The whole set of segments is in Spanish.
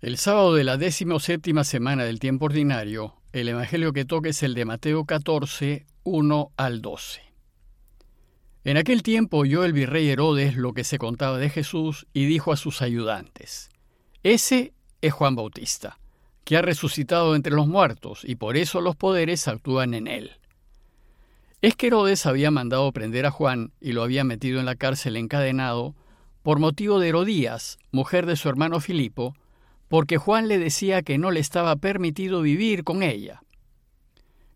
El sábado de la séptima semana del tiempo ordinario, el Evangelio que toca es el de Mateo 14, 1 al 12. En aquel tiempo oyó el virrey Herodes lo que se contaba de Jesús y dijo a sus ayudantes, Ese es Juan Bautista, que ha resucitado entre los muertos, y por eso los poderes actúan en él. Es que Herodes había mandado prender a Juan y lo había metido en la cárcel encadenado por motivo de Herodías, mujer de su hermano Filipo, porque Juan le decía que no le estaba permitido vivir con ella.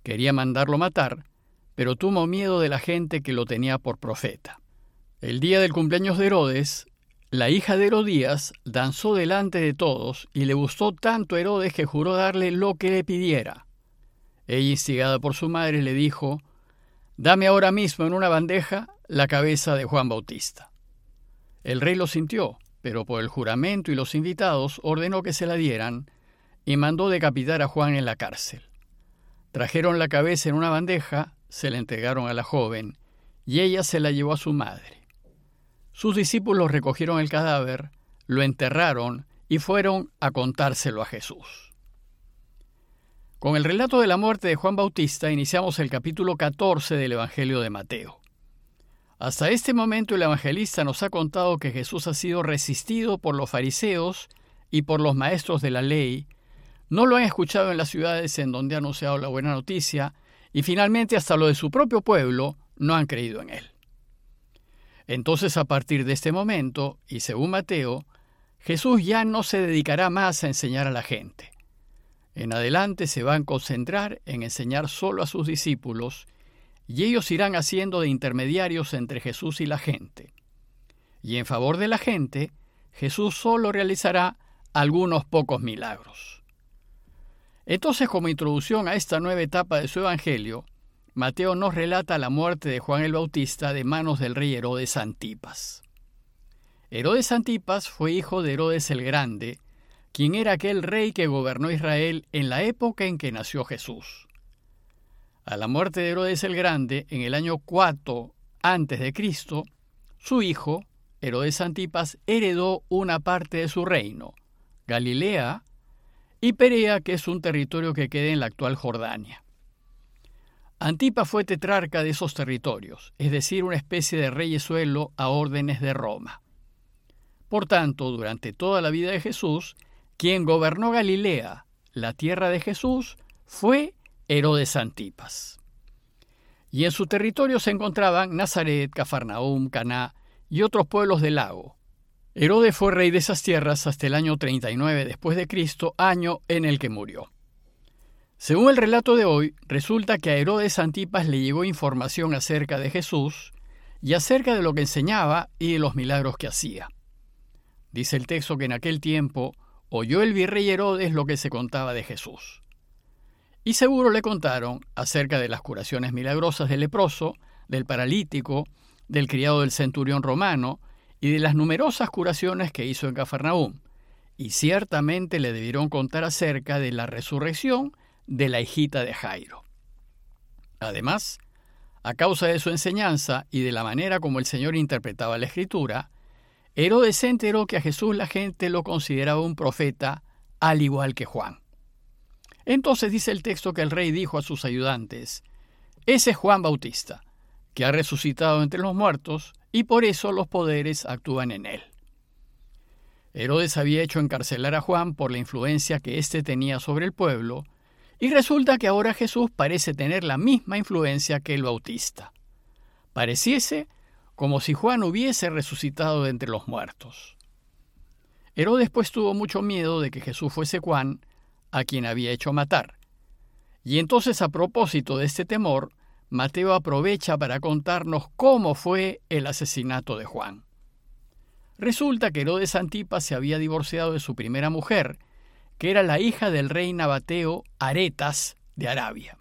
Quería mandarlo matar, pero tuvo miedo de la gente que lo tenía por profeta. El día del cumpleaños de Herodes, la hija de Herodías danzó delante de todos y le gustó tanto a Herodes que juró darle lo que le pidiera. Ella, instigada por su madre, le dijo, Dame ahora mismo en una bandeja la cabeza de Juan Bautista. El rey lo sintió pero por el juramento y los invitados ordenó que se la dieran y mandó decapitar a Juan en la cárcel. Trajeron la cabeza en una bandeja, se la entregaron a la joven, y ella se la llevó a su madre. Sus discípulos recogieron el cadáver, lo enterraron y fueron a contárselo a Jesús. Con el relato de la muerte de Juan Bautista iniciamos el capítulo 14 del Evangelio de Mateo. Hasta este momento el evangelista nos ha contado que Jesús ha sido resistido por los fariseos y por los maestros de la ley, no lo han escuchado en las ciudades en donde ha anunciado la buena noticia, y finalmente hasta lo de su propio pueblo no han creído en él. Entonces a partir de este momento, y según Mateo, Jesús ya no se dedicará más a enseñar a la gente. En adelante se va a concentrar en enseñar solo a sus discípulos y ellos irán haciendo de intermediarios entre Jesús y la gente. Y en favor de la gente, Jesús solo realizará algunos pocos milagros. Entonces, como introducción a esta nueva etapa de su Evangelio, Mateo nos relata la muerte de Juan el Bautista de manos del rey Herodes Antipas. Herodes Antipas fue hijo de Herodes el Grande, quien era aquel rey que gobernó Israel en la época en que nació Jesús. A la muerte de Herodes el Grande, en el año 4 a.C., su hijo, Herodes Antipas, heredó una parte de su reino, Galilea, y Perea, que es un territorio que queda en la actual Jordania. Antipas fue tetrarca de esos territorios, es decir, una especie de reyesuelo a órdenes de Roma. Por tanto, durante toda la vida de Jesús, quien gobernó Galilea, la tierra de Jesús, fue Herodes Antipas. Y en su territorio se encontraban Nazaret, Cafarnaum, Caná y otros pueblos del lago. Herodes fue rey de esas tierras hasta el año 39 después de Cristo, año en el que murió. Según el relato de hoy, resulta que a Herodes Antipas le llegó información acerca de Jesús y acerca de lo que enseñaba y de los milagros que hacía. Dice el texto que en aquel tiempo oyó el virrey Herodes lo que se contaba de Jesús. Y seguro le contaron acerca de las curaciones milagrosas del leproso, del paralítico, del criado del centurión romano y de las numerosas curaciones que hizo en Cafarnaúm. Y ciertamente le debieron contar acerca de la resurrección de la hijita de Jairo. Además, a causa de su enseñanza y de la manera como el Señor interpretaba la Escritura, Herodes se enteró que a Jesús la gente lo consideraba un profeta al igual que Juan. Entonces dice el texto que el rey dijo a sus ayudantes, ese es Juan Bautista, que ha resucitado entre los muertos, y por eso los poderes actúan en él. Herodes había hecho encarcelar a Juan por la influencia que éste tenía sobre el pueblo, y resulta que ahora Jesús parece tener la misma influencia que el Bautista. Pareciese como si Juan hubiese resucitado de entre los muertos. Herodes pues tuvo mucho miedo de que Jesús fuese Juan, a quien había hecho matar. Y entonces a propósito de este temor, Mateo aprovecha para contarnos cómo fue el asesinato de Juan. Resulta que Herodes Antipas se había divorciado de su primera mujer, que era la hija del rey nabateo Aretas de Arabia.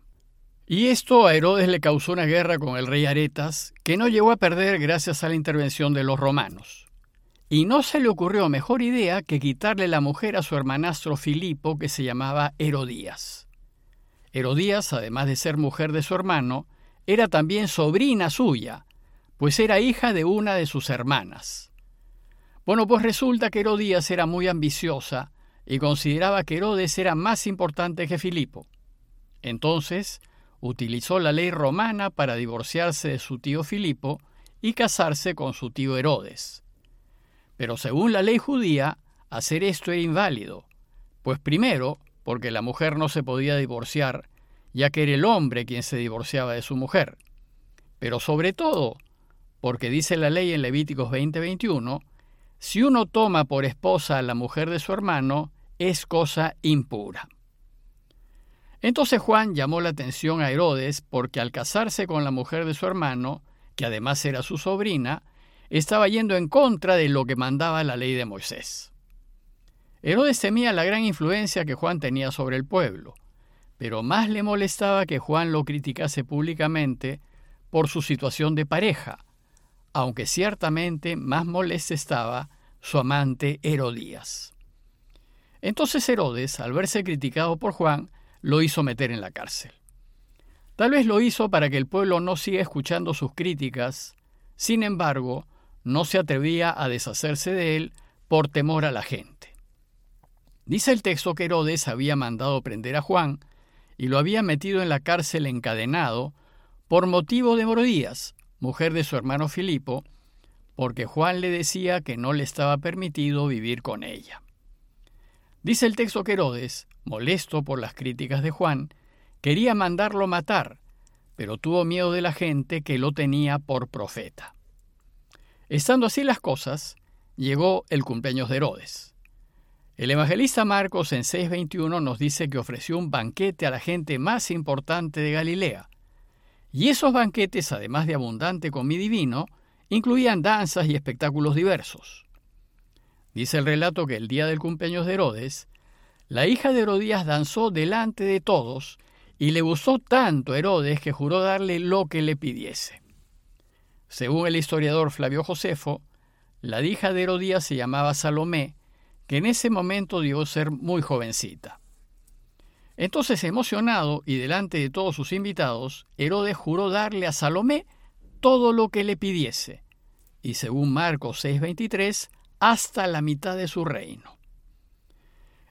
Y esto a Herodes le causó una guerra con el rey Aretas, que no llegó a perder gracias a la intervención de los romanos y no se le ocurrió mejor idea que quitarle la mujer a su hermanastro Filipo que se llamaba Herodías. Herodías, además de ser mujer de su hermano, era también sobrina suya, pues era hija de una de sus hermanas. Bueno, pues resulta que Herodías era muy ambiciosa y consideraba que Herodes era más importante que Filipo. Entonces, utilizó la ley romana para divorciarse de su tío Filipo y casarse con su tío Herodes. Pero según la ley judía, hacer esto era inválido, pues primero, porque la mujer no se podía divorciar, ya que era el hombre quien se divorciaba de su mujer, pero sobre todo, porque dice la ley en Levíticos 20:21, si uno toma por esposa a la mujer de su hermano, es cosa impura. Entonces Juan llamó la atención a Herodes porque al casarse con la mujer de su hermano, que además era su sobrina, estaba yendo en contra de lo que mandaba la ley de Moisés. Herodes temía la gran influencia que Juan tenía sobre el pueblo, pero más le molestaba que Juan lo criticase públicamente por su situación de pareja, aunque ciertamente más molesta estaba su amante Herodías. Entonces Herodes, al verse criticado por Juan, lo hizo meter en la cárcel. Tal vez lo hizo para que el pueblo no siga escuchando sus críticas, sin embargo, no se atrevía a deshacerse de él por temor a la gente. Dice el texto que Herodes había mandado prender a Juan y lo había metido en la cárcel encadenado por motivo de Morodías, mujer de su hermano Filipo, porque Juan le decía que no le estaba permitido vivir con ella. Dice el texto que Herodes, molesto por las críticas de Juan, quería mandarlo matar, pero tuvo miedo de la gente que lo tenía por profeta. Estando así las cosas, llegó el cumpleaños de Herodes. El evangelista Marcos en 6:21 nos dice que ofreció un banquete a la gente más importante de Galilea. Y esos banquetes, además de abundante comida y vino, incluían danzas y espectáculos diversos. Dice el relato que el día del cumpleaños de Herodes, la hija de Herodías danzó delante de todos y le gustó tanto a Herodes que juró darle lo que le pidiese. Según el historiador Flavio Josefo, la hija de Herodías se llamaba Salomé, que en ese momento dio ser muy jovencita. Entonces, emocionado y delante de todos sus invitados, Herodes juró darle a Salomé todo lo que le pidiese, y según Marcos 6:23, hasta la mitad de su reino.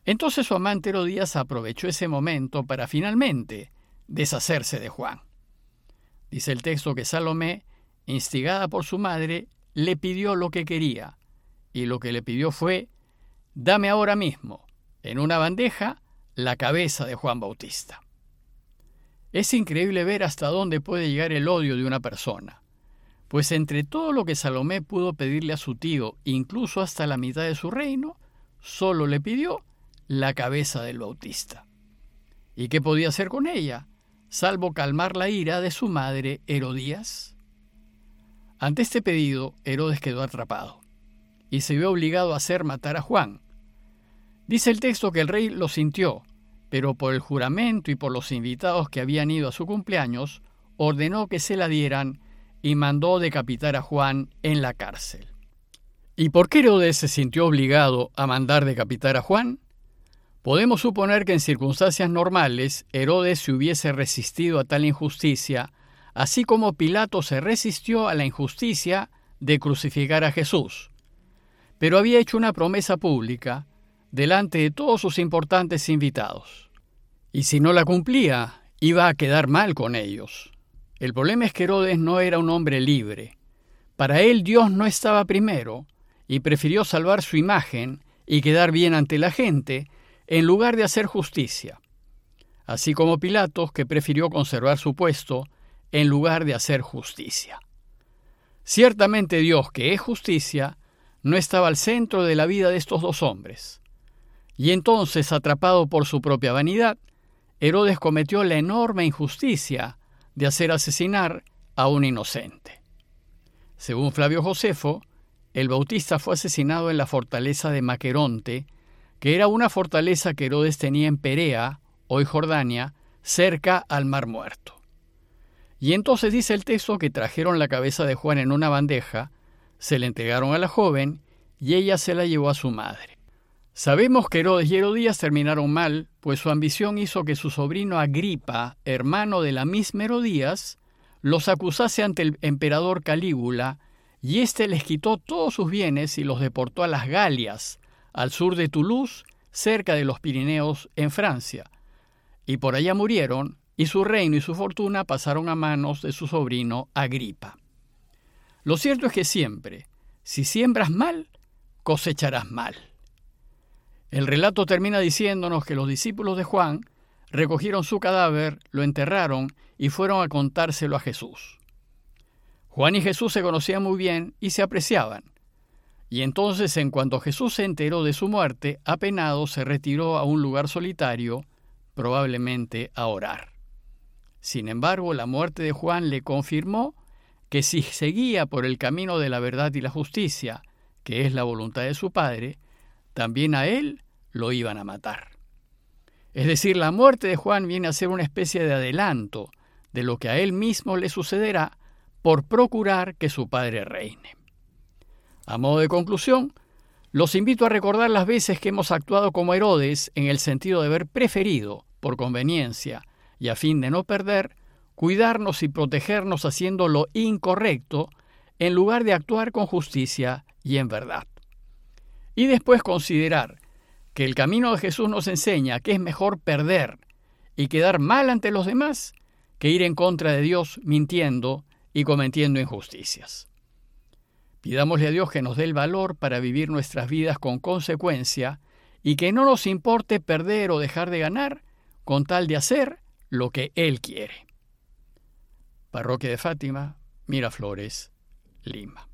Entonces su amante Herodías aprovechó ese momento para finalmente deshacerse de Juan. Dice el texto que Salomé, instigada por su madre, le pidió lo que quería, y lo que le pidió fue, dame ahora mismo, en una bandeja, la cabeza de Juan Bautista. Es increíble ver hasta dónde puede llegar el odio de una persona. Pues entre todo lo que Salomé pudo pedirle a su tío, incluso hasta la mitad de su reino, solo le pidió la cabeza del Bautista. ¿Y qué podía hacer con ella, salvo calmar la ira de su madre Herodías? Ante este pedido, Herodes quedó atrapado y se vio obligado a hacer matar a Juan. Dice el texto que el rey lo sintió, pero por el juramento y por los invitados que habían ido a su cumpleaños, ordenó que se la dieran y mandó decapitar a Juan en la cárcel. ¿Y por qué Herodes se sintió obligado a mandar decapitar a Juan? Podemos suponer que en circunstancias normales Herodes se hubiese resistido a tal injusticia, así como Pilato se resistió a la injusticia de crucificar a Jesús. Pero había hecho una promesa pública delante de todos sus importantes invitados. Y si no la cumplía, iba a quedar mal con ellos. El problema es que Herodes no era un hombre libre. Para él Dios no estaba primero y prefirió salvar su imagen y quedar bien ante la gente en lugar de hacer justicia. Así como Pilatos, que prefirió conservar su puesto en lugar de hacer justicia. Ciertamente Dios, que es justicia, no estaba al centro de la vida de estos dos hombres. Y entonces, atrapado por su propia vanidad, Herodes cometió la enorme injusticia de hacer asesinar a un inocente. Según Flavio Josefo, el Bautista fue asesinado en la fortaleza de Maqueronte, que era una fortaleza que Herodes tenía en Perea, hoy Jordania, cerca al Mar Muerto. Y entonces dice el texto que trajeron la cabeza de Juan en una bandeja, se la entregaron a la joven y ella se la llevó a su madre. Sabemos que Herodes y Herodías terminaron mal, pues su ambición hizo que su sobrino Agripa, hermano de la misma Herodías, los acusase ante el emperador Calígula, y éste les quitó todos sus bienes y los deportó a las Galias, al sur de Toulouse, cerca de los Pirineos en Francia, y por allá murieron, y su reino y su fortuna pasaron a manos de su sobrino Agripa. Lo cierto es que siempre, si siembras mal, cosecharás mal. El relato termina diciéndonos que los discípulos de Juan recogieron su cadáver, lo enterraron y fueron a contárselo a Jesús. Juan y Jesús se conocían muy bien y se apreciaban. Y entonces, en cuanto Jesús se enteró de su muerte, apenado se retiró a un lugar solitario, probablemente a orar. Sin embargo, la muerte de Juan le confirmó que si seguía por el camino de la verdad y la justicia, que es la voluntad de su Padre, también a él lo iban a matar. Es decir, la muerte de Juan viene a ser una especie de adelanto de lo que a él mismo le sucederá por procurar que su Padre reine. A modo de conclusión, los invito a recordar las veces que hemos actuado como Herodes en el sentido de haber preferido, por conveniencia y a fin de no perder, cuidarnos y protegernos haciendo lo incorrecto en lugar de actuar con justicia y en verdad. Y después considerar que el camino de Jesús nos enseña que es mejor perder y quedar mal ante los demás que ir en contra de Dios mintiendo y cometiendo injusticias. Pidámosle a Dios que nos dé el valor para vivir nuestras vidas con consecuencia y que no nos importe perder o dejar de ganar con tal de hacer lo que Él quiere. Parroquia de Fátima, Miraflores, Lima.